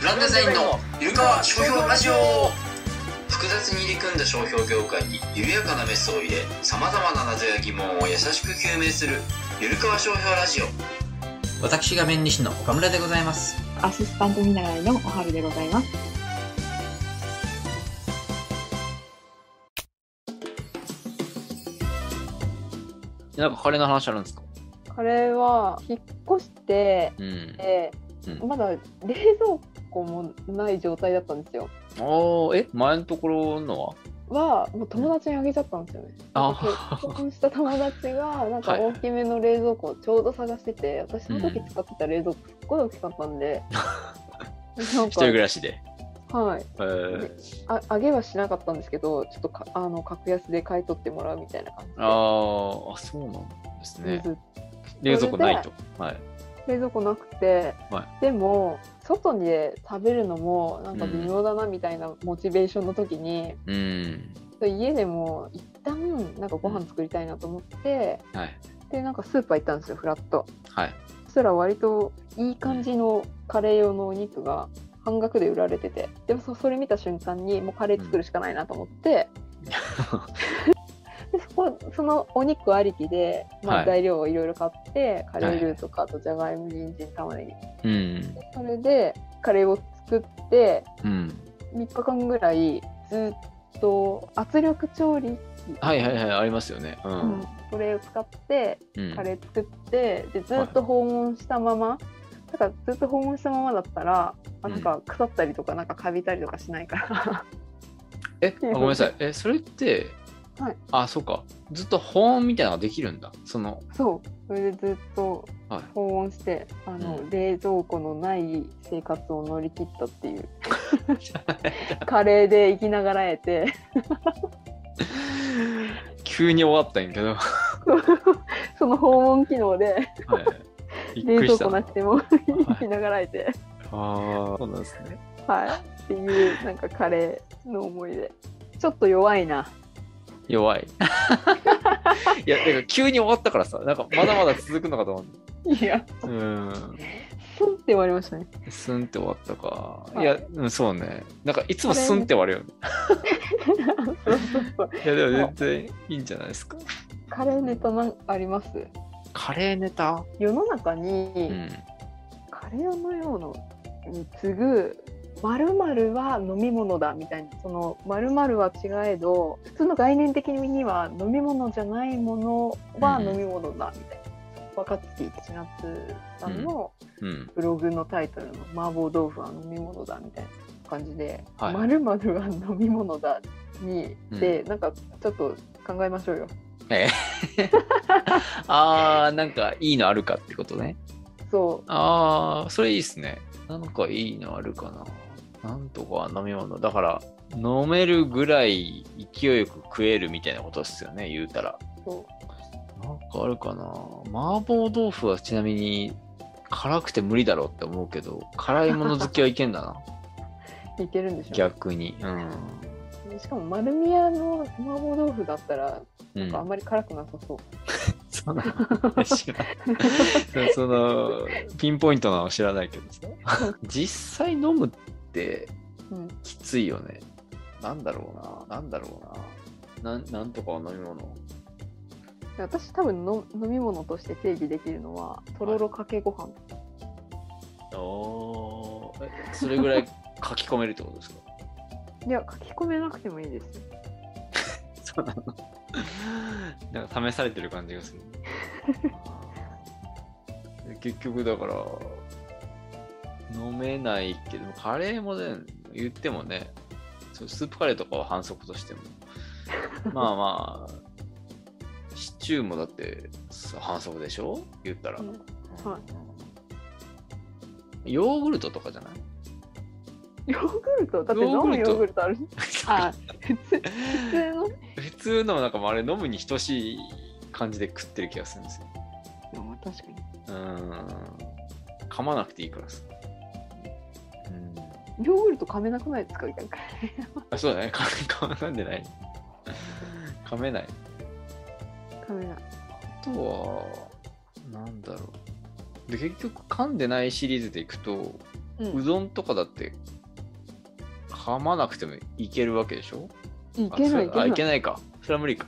ブランデザインのゆるかわ商標ラジオ。複雑に入り組んだ商標業界に緩やかなメスを入れさまざまな謎や疑問を優しく究明するゆるかわ商標ラジオ。私が弁理士の岡村でございます。アシスタント見習いのおはるでございます。なんかカレーの話あるんですか？これは引っ越して、うん。えうん。まだ冷蔵庫もない状態だったんですよ。おーえ？前のところのは？はもう友達にあげちゃったんですよね。結婚した友達がなんかはい。大きめの冷蔵庫をちょうど探してて、私その時使ってた冷蔵庫すっごい大きかったんで、なん一人暮らしで。かはい。えー。でああげはしなかったんですけど、ちょっとかあの格安で買い取ってもらうみたいな感じで。あーあそうなんですね。冷蔵庫ないと。はい冷蔵庫なくて、はでも外で食べるのもなんか微妙だなみたいなモチベーションの時に、うん。家でも一旦なんかご飯作りたいなと思って、はい。でなんかスーパー行ったんですよフラット。はい。そしたら割といい感じのカレー用のお肉が半額で売られててでもそそれ見た瞬間にもうカレー作るしかないなと思って、でそこそのお肉ありきで、まあ、はい。材料をいろいろ買って、カレールーとかあとじゃがいも人参玉ねぎ。うんそれでカレーを作ってうん。3日間ぐらいずっと圧力調理器、はいはいはいありますよね。ううん。んそれを使ってうん。カレー作ってでずっと保温したまま、だからずっと保温したままだったら、あなんか腐ったりとかなんかカビたりとかしないから。えあごめんなさい。えそれってはい。あそうか。ずっと保温みたいなのができるんだ。そのそう。それでずっとはい。保温してあの、うん。冷蔵庫のない生活を乗り切ったっていう。カレーで生きながらえて。急に終わったんやけど、は その保温機能でい、びっくりした冷蔵庫なくても生きながらえて。ああそうなんですね。はい。っていう、なんかカレーの思い出。ちょっと弱いな。弱い。いやだから急に終わったからさなんかまだまだ続くのかと思う。いや、うん。スンって終わりましたね。スンって終わったか、はい。い、やうんそうね。なんかいつもスンって終わるよね。いやでも全然いいんじゃないですか。カレーネタなんあります？カレーネタ？世の中に、うん。カレーのようのに次ぐ、〇〇は飲み物だみたいな、その〇〇は違えど、普通の概念的には飲み物じゃないものはうん。飲み物だみたいな。若槻千夏さんの、うん。ブログのタイトルの「麻婆豆腐は飲み物だ」みたいな感じで「はい。まるまるは飲み物だに」で、なんかちょっと考えましょうよ。え？ああなんかいいのあるかってことね。そああそれいいっすね。なんかいいのあるかななんとか飲み物。だから飲めるぐらい勢いよく食えるみたいなことですよね言うたら。うそう。なんかあるかな。麻婆豆腐はちなみに辛くて無理だろうって思うけど辛いもの好きはいけんだな。いけるんでしょ逆に。うん。しかも丸宮の麻婆豆腐だったらうなんかあんん、まり辛くなさそう。その知らんそのピンポイントなの知らないけどさ。実際飲むってうん、きついよね。なんだろうな。なんだろうな。なんなんとかは飲み物。私多分の飲み物として定義できるのはとろろかけご飯、おー。えそれぐらい 書き込めるってことですか？い、や書き込めなくてもいいです。よ。そうなの。なんか試されてる感じがする。で 結局だから、飲めないけど、カレーもね、言ってもね、スープカレーとかは反則としても、まあまあ、シチューもだって反則でしょ？言ったら。うん。はヨーグルトとかじゃない？ヨーグルト？だって飲むヨーグルト。ある あ普通普通の？普通のなんかあれ飲むに等しい感じで食ってる気がするんですよ。確かに。うーん。噛まなくていいからさ。うん。ヨーグルト噛めなくないですか？みたいなあ、そうだね。噛め、噛んでない。噛めない。噛めないあとは、なんだろう。で、結局噛んでないシリーズでいくと、うんうどんとかだって、噛まなくてもいけるわけでしょ？いけないいあいけないか。それは無理か。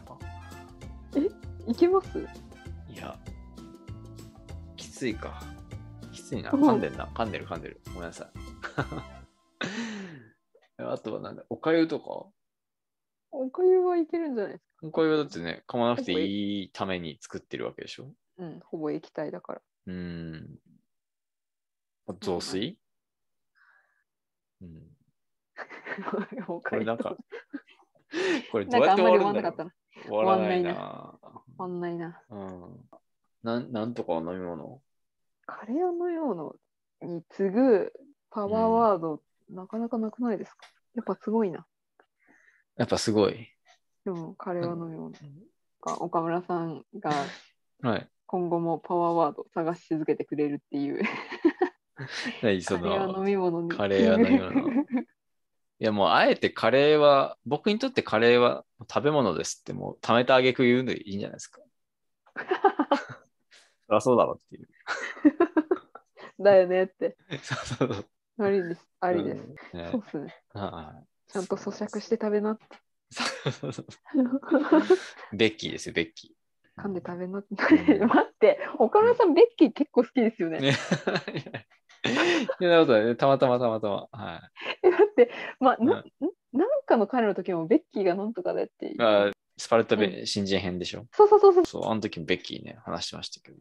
いけます？いや、きついか。きついな。うん噛んでんな。噛んでる噛んでる。ごめんなさい。あとはなんだ、おかゆとか？おかゆはいけるんじゃないですか？おかゆはだってね、噛まなくていいために作ってるわけでしょ？うんほぼ液体だから。うーん。あ雑炊？うん。おかゆこれなんか、これどなうんやって終かあんまり終わわるんだろうんなかったな終わらないな。終わんないな。うん。なんなんとかの飲み物？カレーのようのに次ぐパワーワード、なかなかなくないですか？やっぱすごいなやっぱすごい。でもカレーのような岡村さんがはい。今後もパワーワード探し続けてくれるっていう 何そカレーは飲の、み物にカレーは飲み物いやもうあえてカレーは、僕にとってカレーは食べ物ですってもう貯めたあげく言うのでいいんじゃないですか。そりゃそうだろっていう。だよねって そうそうそう。ありですありです、うんねそうっすねはいちゃんと咀嚼して食べなってそうそうそうベッキーですよ、ベッキ噛んで食べなってうん待って岡村さんベッキー結構好きですよー。ね ね。いや、なるほどね。たまたまたまたま。はえだってまあな,、うんなんかの彼の時もベッキーがなんとかでってい。あスパルタベ、う新人編でしょ。そうそうそうそうそう、あの時もベッキーね、話してましたけど。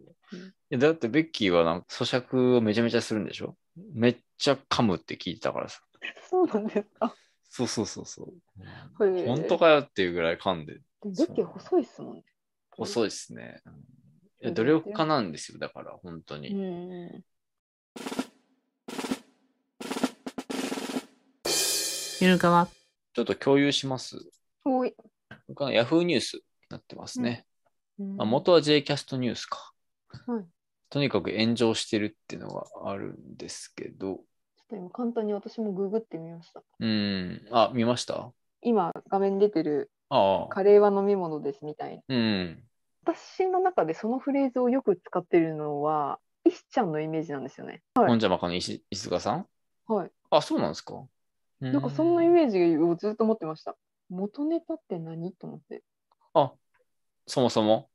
うんだってベッキーはなんか咀嚼をめちゃめちゃするんでしょめっちゃ噛むって聞いてたからさ。そうなんですかそうそうそうそう。本当かよっていうぐらい噛んで、でもベッキー細いっすもんね遅いですね。うんいやうん努力家なんですよ、だから、本当うに。んゆるかわ。ちょっと共有します。多い、僕は Yahoo ニュースになってますね。うんまあ、元は JCast ニュースか。はいとにかく炎上してるっていうのがあるんですけど、ちょっと今簡単に私もググってみました。うん。あ、見ました？今画面に出てるああ。カレーは飲み物ですみたいな。うん。私の中でそのフレーズをよく使ってるのは石ちゃんのイメージなんですよね。はい。本邪魔かの石石塚さん？はい。あ、そうなんですか。ななんかそんなイメージをずっと持ってました。元ネタって何？と思って。あ、そもそも？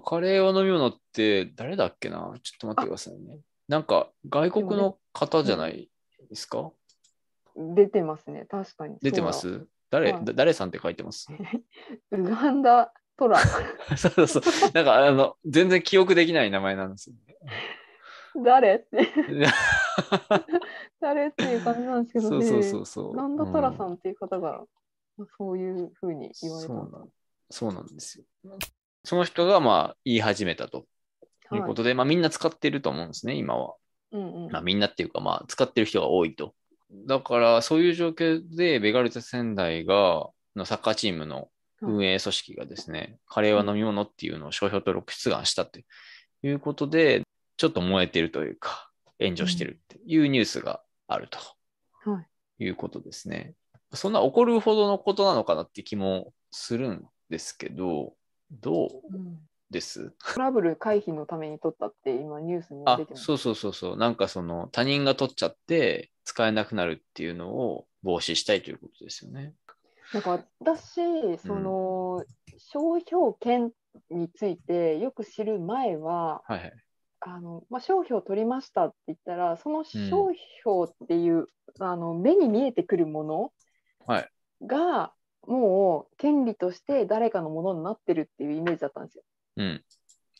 カレーは飲み物って誰だっけな？ちょっと待ってくださいね。なんか外国の方じゃないですか、出てますね。確かに。出てます？誰、はい。だ誰さんって書いてます？だ ウガンダトラ。そうそうそう。なんかあの、全然記憶できない名前なんですよ誰って。ね。誰っていう感じなんですけどそうそうそうそう。ウガンダトラさうん。っていう方が、まあそういうふうに言われた。そうなんですよ。その人がまあ言い始めたと。い。うことで、まあみんな使ってると思うんですね、今は。うんうん。まあ、みんなっていうか、まあ、使ってる人が多いと。だから、そういう状況で、ベガルタ仙台が、のサッカーチームの運営組織がですね、カレーは飲み物っていうのを商標登録出願したという。ことで、ちょっと燃えてるというか、炎上してるっていうニュースがあると。はい。いうことですね。そんな起こるほどのことなのかなって気もするんですけど、どう？うんです？トラブル回避のために取ったって今ニュースにあ出て、ます。そうそうそうそう。なんかその他人が取っちゃって使えなくなるっていうのを防止したいということですよね。なんか私、その、商標権についてよく知る前は、はいはい。あのまあ、商標取りましたって言ったら、その商標っていう、あの目に見えてくるものはいが、もう権利として誰かのものになってるっていうイメージだったんですよ。うん。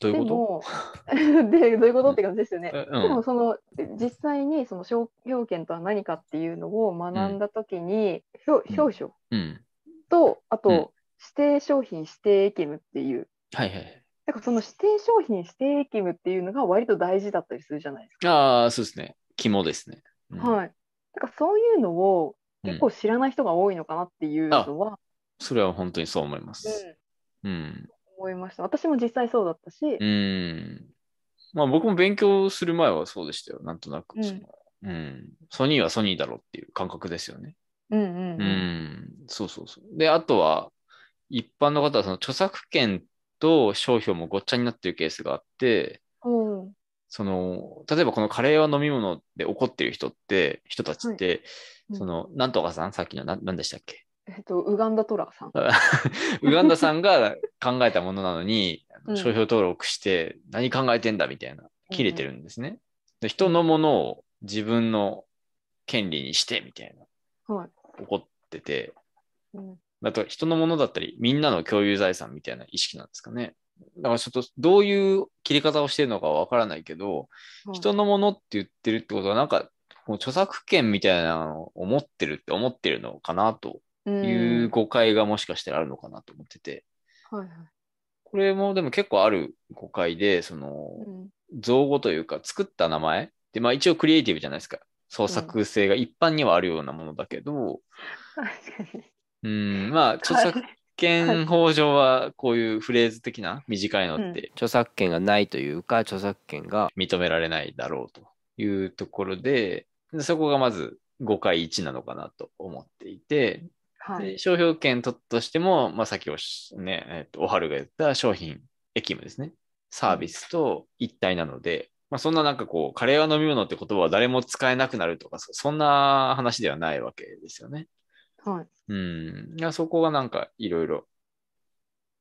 どういうこでも でどういうことって感じですよね。うん。もその実際にその商標権とは何かっていうのを学んだときに、表うん表彰うん。とあと、うん指定商品指定役務っていうはいはい。だからその指定商品指定役務っていうのが割と大事だったりするじゃないですか。ああ、そうですね。肝ですね。うんはい。だからそういうのを結構知らない人が多いのかなっていうのは、それは本当にそう思いまうす。んうん。思いました。私も実際そうだったし、うん。まあ僕も勉強する前はそうでしたよ。なんとなく。うんそのうん。ソニーはソニーだろうっていう感覚ですよね。うんうんううんん。そうそうそう。で、あとは、一般の方はその著作権と商標もごっちゃになってるケースがあって、うんその、例えばこのカレーは飲み物で怒ってる人って、人たちって、うんその、なんとかさん、さっきのな何でしたっけ？えっと、ウガンダトラさん。ウガンダさんが考えたものなのに、うん商標登録して、何考えてんだみたいな、切れてるんですね。で人のものを自分の権利にして、みたいな、はい。怒ってて、うんだと人のものだったり、みんなの共有財産みたいな意識なんですかね。だからちょっとどういう切り方をしてるのかはわからないけど、はい人のものって言ってるってことは、なんか、こう著作権みたいなのを持ってるって思ってるのかなと。うん。いう誤解がもしかしたらあるのかなと思ってて、はいはい。これもでも結構ある誤解で、そのう、ん。造語というか作った名前で、まあ一応クリエイティブじゃないですか。創作性が一般にはあるようなものだけど、確かに。うん、まあ著作権法上はこういうフレーズ的な短いのって著作権がないというか、著作権が認められないだろうというところで、でそこがまず誤解1なのかなと思っていて、はい。で商標権ととしても、まあ、さっきおしね、えっと、おはるが言った商品、役務ですね。サービスと一体なので、まあ、そんななんかこう、カレーは飲み物って言葉は誰も使えなくなるとか、そそんな話ではないわけですよね。はい。うん。いやそこがなんかいろいろ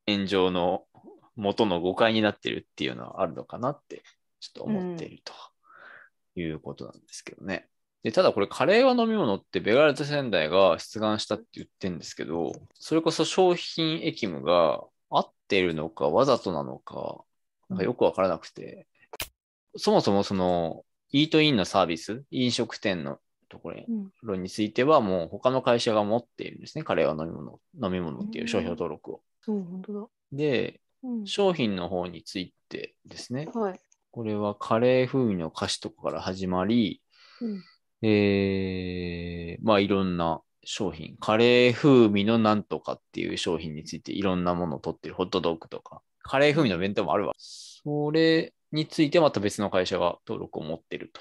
炎上の元の誤解になってるっていうのはあるのかなって、ちょっと思っているということなんですけどね。で、ただこれカレーは飲み物ってベガルト仙台が出願したって言ってるんですけど、それこそ商品役務が合っているのかわざとなのか、なんかよくわからなくて、そもそもその、イートインのサービス、飲食店のところについてはもう他の会社が持っているんですね。カレーは飲み物、飲み物っていう商標登録を。うん、本当だ。で、うん商品の方についてですね。はい。これはカレー風味の菓子とかから始まり、うんえー、まあいろんな商品、カレー風味のなんとかっていう商品についていろんなものを取ってるホットドッグとか、カレー風味の弁当もあるわ。それについてまた別の会社が登録を持ってる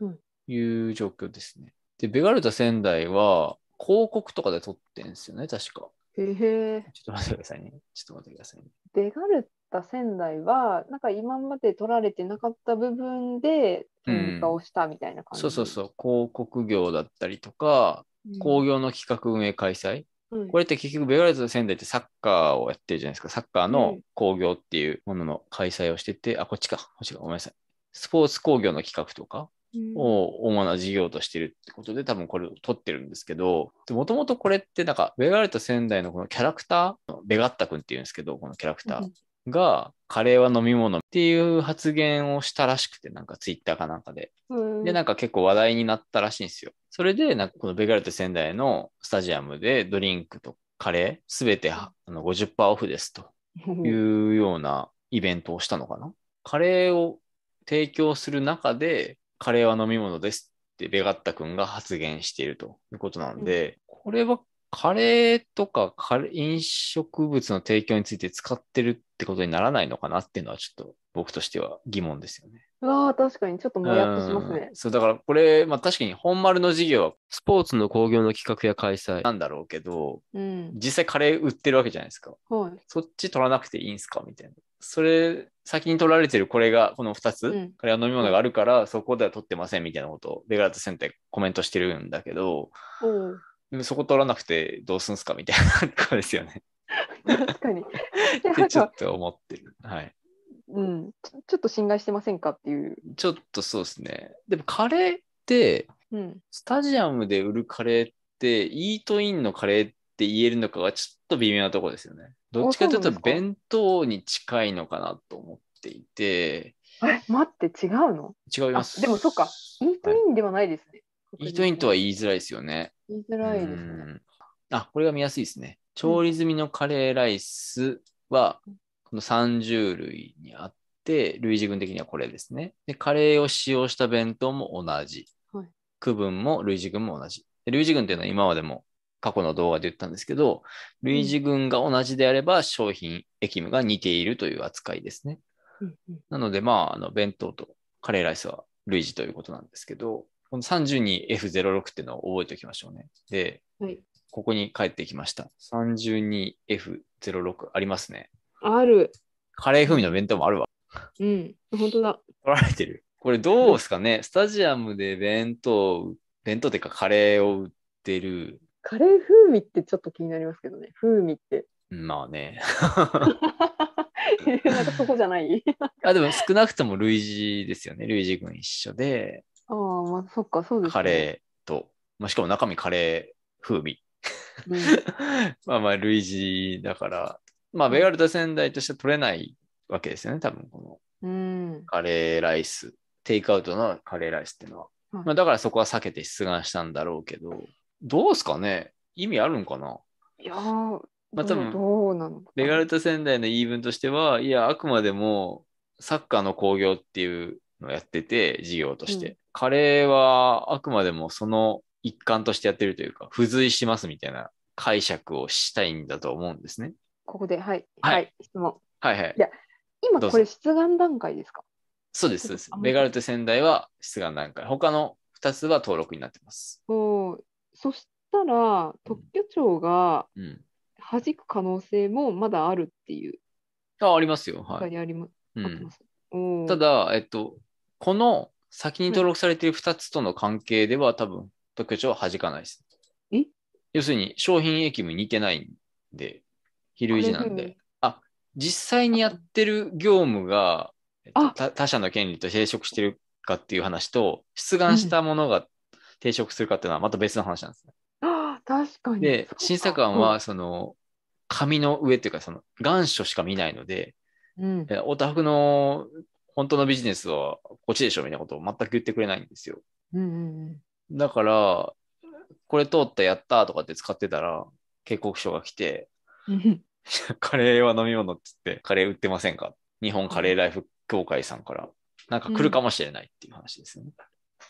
うんという状況ですね。で、ベガルタ仙台は広告とかで撮ってんですよね、確か。へへ。ちょっと待ってくださいね。ちょっと待ってくださいね。ベガルタ仙台は、なんか今まで取られてなかった部分で喧嘩をしたみたいな感じ？そうそうそう、広告業だったりとか、うん。工業の企画運営開催？うんこれって結局ベガルタ仙台ってサッカーをやってるじゃないですか。サッカーのうん工業っていうものの開催をしてて、あ、こっちか。こっちか。ごめんなさい。スポーツ工業の企画とかうんを主な事業としてるってことで多分これを取ってるんですけど、もともとこれってなんかベガルタ仙台のこのキャラクター、ベガッタ君っていうんですけど、このキャラクターがカレーは飲み物っていう発言をしたらしくて、なんかツイッターかなんかで。うんで、なんか結構話題になったらしいんですよ。それで、なんかこのベガルテ仙台のスタジアムでドリンクとカレーすべてあの50%オフですと いうようなイベントをしたのかな。カレーを提供する中で、カレーは飲み物ですってベガッタ君が発言しているということなので、これはカレーとかカレー飲食物の提供について使ってるってことにならないのかなっていうのはちょっと僕としては疑問ですよね。うわあ、確かにちょっともやっとしますねうん。そう、だからこれ、まあ確かに本丸の事業はスポーツの興行の企画や開催なんだろうけど、うん。実際カレー売ってるわけじゃないですか。はい。そっち取らなくていいんすかみたいな。それ、先に取られてるこれが、この2つ、うんカレーは飲み物があるから、そこでは取ってませんみたいなことを、ベガラットセンターコメントしてるんだけど、おうでもそこ取らなくてどうすんすかみたいなとこですよね。確かに。でってちょっと思ってる。はい。うん、ちょっと侵害してませんかっていう。ちょっとそうですね。でもカレーって、うん。スタジアムで売るカレーって、イートインのカレーって言えるのかがちょっと微妙なところですよね。どっちかというと弁当に近いのかなと思っていて、え、待って、違うの？違います。あでもそっかイートインではないですね。イートインとは言いづらいですよね。言いづらいですうね。んあ、これが見やすいですね。調理済みのカレーライスは、この30類にあって、類似群的にはこれですね。で、カレーを使用した弁当も同じ。はい区分も類似群も同じ。で類似群っていうのは今までも過去の動画で言ったんですけど、類似群が同じであれば商品、役務が似ているという扱いですね。うんうんなので、まあ、あの、弁当とカレーライスは類似ということなんですけど、この 32F06 っていうのを覚えておきましょうね。で、はいここに帰ってきました。32F06 ありますね。ある。カレー風味の弁当もあるわ。うん。本当だ。取られてる。これどうですかね、スタジアムで弁当、弁当っていうかカレーを売ってる。カレー風味ってちょっと気になりますけどね。風味って。まあね。なんかそこじゃない？あでも少なくとも類似ですよね。類似群一緒で、ああ、まあそっか、そうですね。カレーと、まあ、しかも中身カレー風味。うん まあまあ類似だから、まあベガルタ仙台としては取れないわけですよね。多分このうん。カレーライス、テイクアウトのカレーライスっていうのは。はいまあだからそこは避けて出願したんだろうけど、どうすかね？意味あるんかな？いやー、まあ多分どうなのベガルタ仙台の言い分としては、いや、あくまでもサッカーの興行っていうのをやってて、事業として。うんカレーはあくまでもその一環としてやってるというか、付随しますみたいな解釈をしたいんだと思うんですね。ここで、はい。はいはい。質問。はいはいい。や今これ出願段階ですか？そうです、そうですあ。ベガルタ仙台は出願段階。他の2つは登録になってます。おーそしたら、特許庁がうん。弾く可能性もまだあるっていう、あ、ありますよ。はい。やります。ただ、えっと、この先に登録されている2つとの関係では多分、特許庁は弾かないです。え？要するに商品駅務似てないんで、比類似なんで。あ、実際にやってる業務が、他他社の権利と抵触してるかっていう話と、出願したものが抵触するかっていうのはまた別の話なんですね。あー確かに。で審査官は、その、紙の上っていうか、その、願書しか見ないので、うん。えオタフの本当のビジネスはこっちでしょみたいなことを全く言ってくれないんですよ。うんうんだから、これ通ったやったとかって使ってたら、警告書が来て、うん。カレーは飲み物っつって、カレー売ってませんか？日本カレーライフ協会さんから、なんか来るかもしれないっていう話ですよね。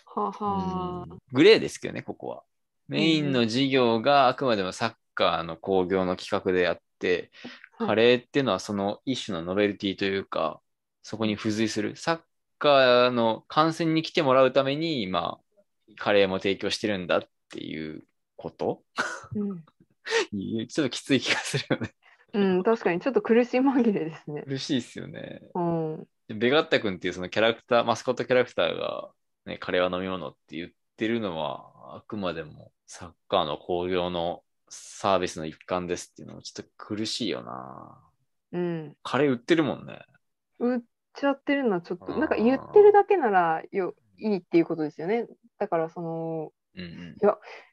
ははうんグレーですけどね、ここは。メインの事業があくまでもサッカーの興行の企画であって、はいカレーっていうのはその一種のノベルティというか、そこに付随する、サッカーの観戦に来てもらうために、まあ、カレーも提供してるんだっていうこと？うん ちょっときつい気がするよね。うん、確かにちょっと苦し紛れですね。嬉しいですよね。うん。ベガッタ君っていうそのキャラクター、マスコットキャラクターが、ね、カレーは飲み物って言ってるのは、あくまでもサッカーの興行のサービスの一環ですっていうのはちょっと苦しいよな。うん。カレー売ってるもんね。売っちゃってるのはちょっと、なんか言ってるだけならよいいっていうことですよね。だからその、うんうん。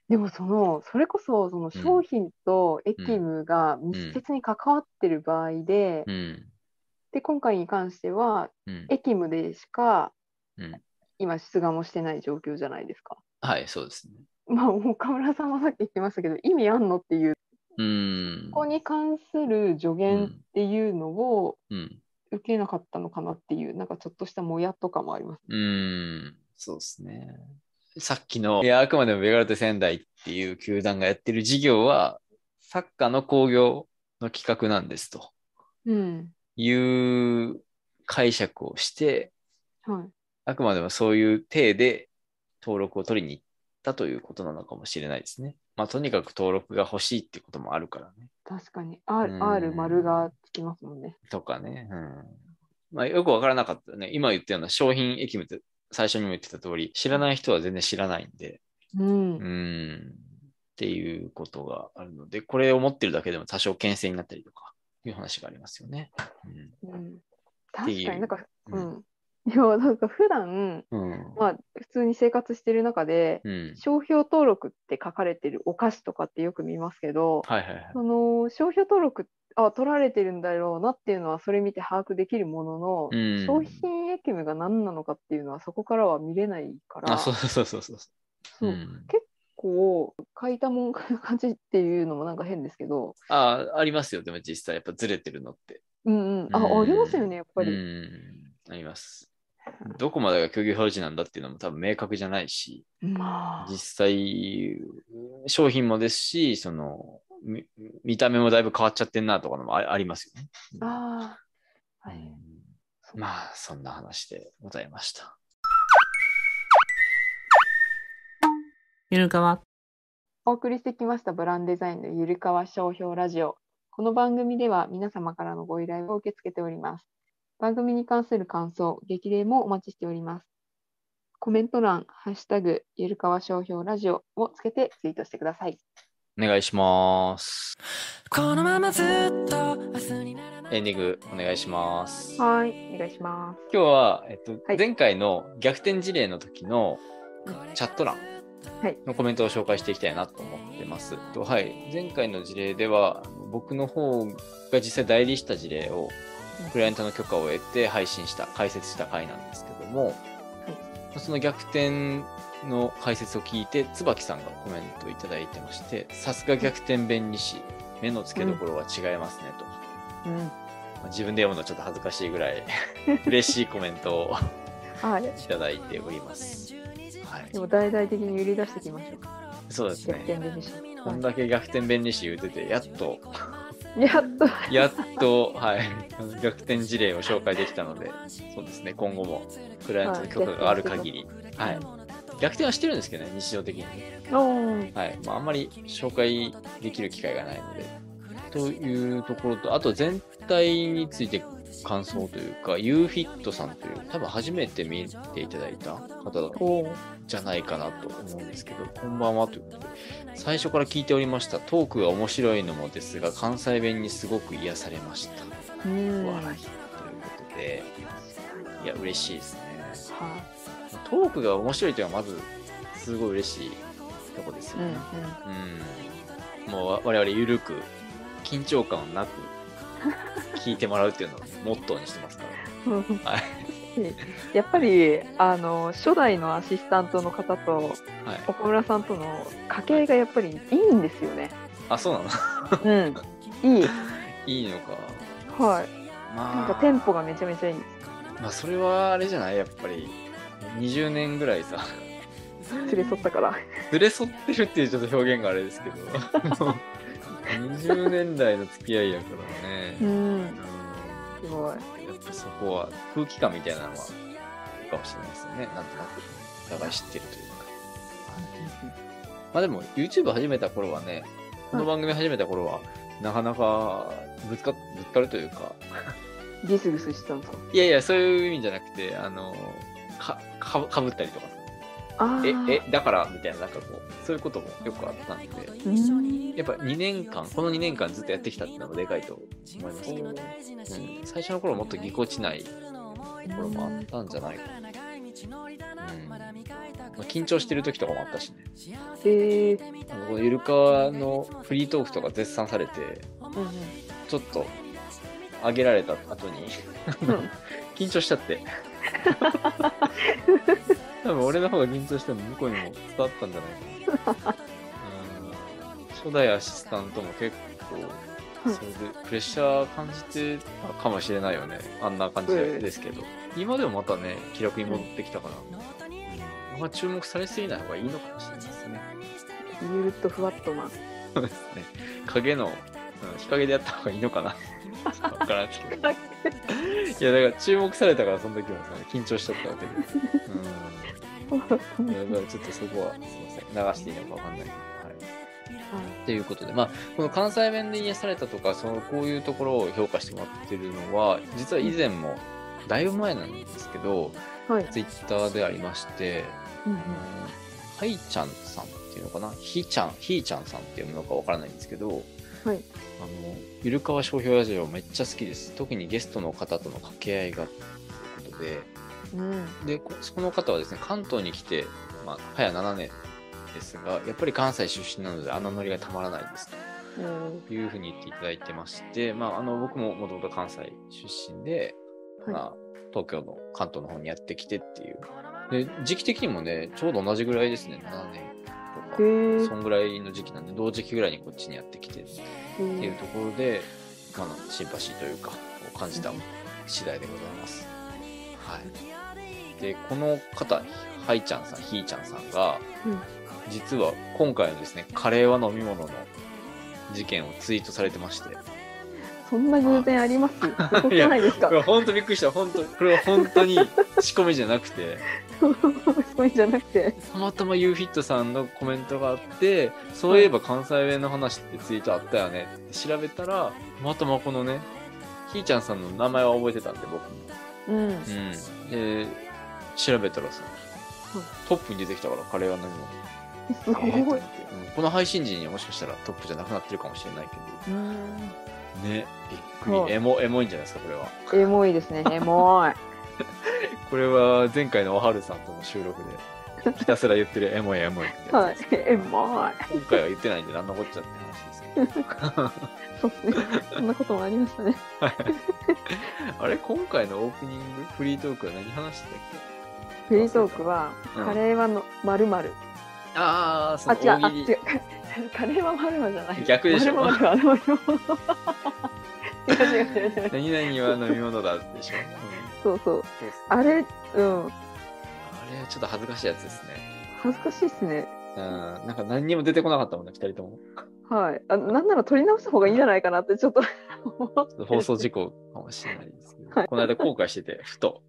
でもその、それこそその商品とエキムがん密接に関わってる場合で、うん。で、今回に関しては、うん。エキムでしかうん今出願もしてない状況じゃないですか。はい、そうですね。まあ、岡村さんもさっき言ってましたけど、意味あんのっていう、うん。ここに関する助言っていうのをうん。受けなかったのかなっていう、なんかちょっとしたもやとかもあります。うん。そうですね。さっきの、いや、あくまでもベガルテ仙台っていう球団がやってる事業は、サッカーの興行の企画なんですとうん。いう解釈をして、はい。あくまでもそういう体で登録を取りに行ったということなのかもしれないですね。まあ、とにかく登録が欲しいってこともあるからね。確かに。R, うん R 丸がつきますもんね。とかね。うん。まあ、よくわからなかったね。今言ったような商品駅務って最初にも言ってた通り、知らない人は全然知らないんで、うん。うん。っていうことがあるので、これを持ってるだけでも多少牽制になったりとか、いう話がありますよね。うん、う確かになんか、ううんん。いや、なんか普段、うん。うん。まあ、普通に生活してる中で、うん。商標登録って書かれてるお菓子とかってよく見ますけど、はいはいはい。その商標登録あ取られてるんだろうなっていうのはそれ見て把握できるものの、うん商品エキムが何なのかっていうのはそこからは見れないからあ、そうそうそうそう。そううんこう書いたもんな 感じっていうのもなんか変ですけど、あ、ありますよ。でも実際やっぱずれてるのって。うんうん、あうんありますよねやっぱうり。ん。あります。どこまでが虚偽表示なんだっていうのも多分明確じゃないし、まあ実際、商品もですし、その、み見た目もだいぶ変わっちゃってんなとかのもあありますよね。あー、はいうんまあ、そんな話でございました。ゆるかわお送りしてきましたブランデザインのゆるかわ商標ラジオ。この番組では皆様からのご依頼を受け付けております。番組に関する感想、激励もお待ちしております。コメント欄、ハッシュタグ、ゆるかわ商標ラジオをつけてツイートしてください。お願いします。このままずっと明日にならないエンディングお願いします。はい、お願いします。今日は、えっとはい前回の逆転事例の時のチャット欄はいのコメントを紹介していきたいなと思ってます。とはい、前回の事例では僕の方が実際代理した事例をクライアントの許可を得て配信した解説した回なんですけども、その逆転の解説を聞いて椿さんがコメントをいただいてましてさすが逆転弁理士目の付けどころは違いますねと。うん。まあ自分で読むのちょっと恥ずかしいぐらい 嬉しいコメントをはい。いただいております。はいで、も大々的に売り出していきましょうか。そうです逆転ね。弁理士。こんだけ逆転弁理士言うてて、やっと、やっと。やっと、はい、逆転事例を紹介できたので、そうですね、今後もクライアントの許可がある限り、はい。逆転はしてるんですけどね、日常的に。はい。まあ、あんまり紹介できる機会がないので。というところと、あと全体について感想というか、UFIT さんという、多分初めて見ていただいた方だおーじゃないかなと思うんですけど、こんばんはということで、最初から聞いておりました。トークが面白いのもですが、関西弁にすごく癒されました。うん。笑い。ということで、いや、嬉しいですね。はトークが面白いというのはまず、すごい嬉しいとこですい。うんよね。うん。もうわ我々ゆるく、緊張感なく聞いてもらうっていうのをモットーにしてますかうん。ら。はい。やっぱりあの初代のアシスタントの方とはい。岡村さんとの掛け合いがやっぱりいいんですよね。あ、そうなの？うん、いい。いいのか。はい。まあ。なんかテンポがめちゃめちゃいい。まあそれはあれじゃない？やっぱり20年ぐらいさ連れ添ったから。連れ添ってるっていうちょっと表現があれですけど 20年代の付き合いやからね、ううんん。すごい。やっぱそこは空気感みたいなのはあるかもしれないですよねなんとなくお互い知ってるというかまあでも YouTube 始めた頃はねこの番組始めた頃はなかなかぶつかぶつかるというかギスギスしてたんですか？いやいやそういう意味じゃなくてあのかかかぶったりとかさ。え、え、だからみたいな、なんかこう、そういうこともよくあったんで、うん。やっぱ2年間、この2年間ずっとやってきたっていうのがでかいと思いますけど、うん、最初の頃もっとぎこちないところもあったんじゃないかな。うんまあ、緊張してる時とかもあったしね。へえ。あのこのゆるかわのフリートークとか絶賛されて、うんちょっと上げられた後に。緊張しちゃって。多分俺の方が緊張しても向こうにも伝わったんじゃないかな。うん初代アシスタントも結構、それでプレッシャー感じてたかもしれないよね。あんな感じですけど。今でもまたね、気楽に戻ってきたから、あんま注目されすぎない方がいいのかもしれないですね。ゆるっとふわっとな。そうですね。影の、うん日陰でやった方がいいのかな。わからんけど。いや、だから注目されたから、その時もさ、緊張しちゃったわけで。うん。だからちょっとそこは、すいません。流していいのかわかんないけど。はい。ということで、まあ、この関西弁で癒されたとか、その、こういうところを評価してもらってるのは、実は以前も、だいぶ前なんですけど、はい。ツイッターでありまして、うんうんはいちゃんさんっていうのかな？ひちゃん、ひーちゃんさんっていうのかわからないんですけど、はい。あの、ゆるかわ商標ラジオめっちゃ好きです。特にゲストの方との掛け合いが、ということで、うん。で、こその方はですね、関東に来て、まあ、早7年ですが、やっぱり関西出身なので、あのノリがたまらないですうん。というふうに言っていただいてまして、まあ、あの、僕ももともと関西出身で、はいまあ、東京の関東の方にやってきてっていう。で、時期的にもね、ちょうど同じぐらいですね、7年。そんぐらいの時期なんで、同時期ぐらいにこっちにやってきてっていうところで、まあ、シンパシーというか、を感じた次第でございます。はい。で、この方、はいちゃんさん、ひーちゃんさんが、うん実は今回のですね、カレーは飲み物の事件をツイートされてまして、そんな偶然ありますすごくないですか本当びっくりした。本当これは本当に仕込みじゃなくて、そういうんじゃなくて。たまたま UFIT さんのコメントがあって、そういえば関西弁の話ってツイートあったよねって調べたら、またまこのね、ひーちゃんさんの名前は覚えてたんで、僕も。うん。うん。で、調べたらさ、うんトップに出てきたから、カレーは何も。すごい。えーうんこの配信時にはもしかしたらトップじゃなくなってるかもしれないけうん。ど、ね、びっくり。エモ、エモいんじゃないですか、これは。エモいですね。エモい。これは前回のおはるさんとの収録で、ひたすら言ってるエモいエモいってはいやつです。。エモい。今回は言ってないんで、何のこっちゃって話ですけど。そうですね。そんなこともありましたね。あれ今回のオープニング、フリートークは何話してたっフリートークは、うんカレーはのまるまる。けああ、そあ、の違う、あ、違う。カレーはまるまるじゃない。逆でしょ？まる。何々は飲み物だでしょ。うんそうそう。あれ、うん。あれはちょっと恥ずかしいやつですね。恥ずかしいっすね。うん。なんか何にも出てこなかったもんね、二人とも。はい。あなんなら撮り直した方がいいんじゃないかなってちょっと 放送事故かもしれないですけど、この間後悔してて、ふと。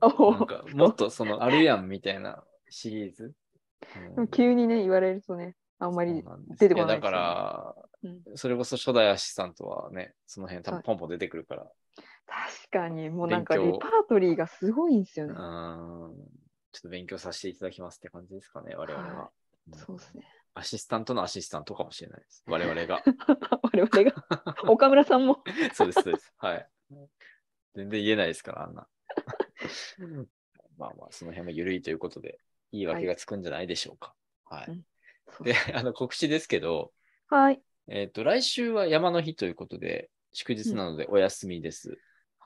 おなんか、もっとその、あるやんみたいなシリーズ。うん急にね、言われるとね、あんまり出てこないねやだから、うんそれこそ初代アシスタントはね、その辺多はい分ポンポン出てくるから、確かに、もうなんかレパートリーがすごいんですよね。うん、ちょっと勉強させていただきますって感じですかね、我々は。はうんそうですね。アシスタントのアシスタントかもしれないです。我々が。我々が？岡村さんも？そうです、そうです。はい。全然言えないですから、あんな。まあまあ、その辺も緩いということで、いいわけがつくんじゃないでしょうか。はい。うんそうで、あの、告知ですけど、はい。えっ、と、来週は山の日ということで、祝日なのでお休みです。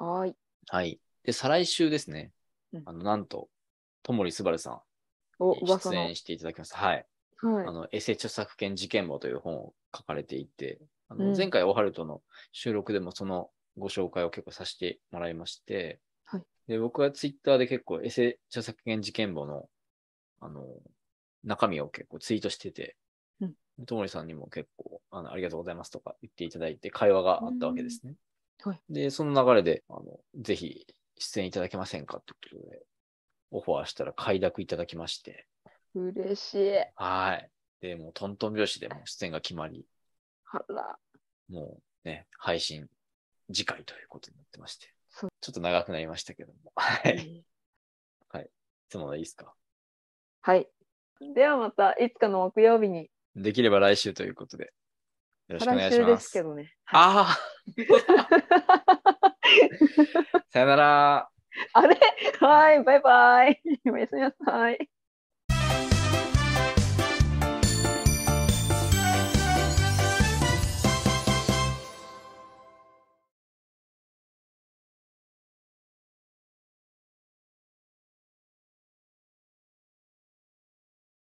はい。はい。で、再来週ですね。うんあの、なんと、ともりすばるさお、んに噂の。出演していただきます。はい。はいあ。の、エセ著作権事件簿という本を書かれていて、あのうん前回オハルトの収録でもそのご紹介を結構させてもらいまして、はいで僕はツイッターで結構エセ著作権事件簿の、あの、中身を結構ツイートしててうん、ともりさんにも結構あのありがとうございますとか言っていただいて会話があったわけですね。うんはいで、その流れで、あの、ぜひ出演いただけませんかということで、オファーしたら快諾いただきまして、嬉しい。はい。で、もうトントン拍子でもう出演が決まり、はら。もうね、配信次回ということになってまして。ちょっと長くなりましたけども。はい。いつものいいですか？はい。ではまた、いつかの木曜日に、できれば来週ということで。よろしくお願いしますす。けどね。ああ さよなら。あれ？はい、バイバイ。おやすみなさい。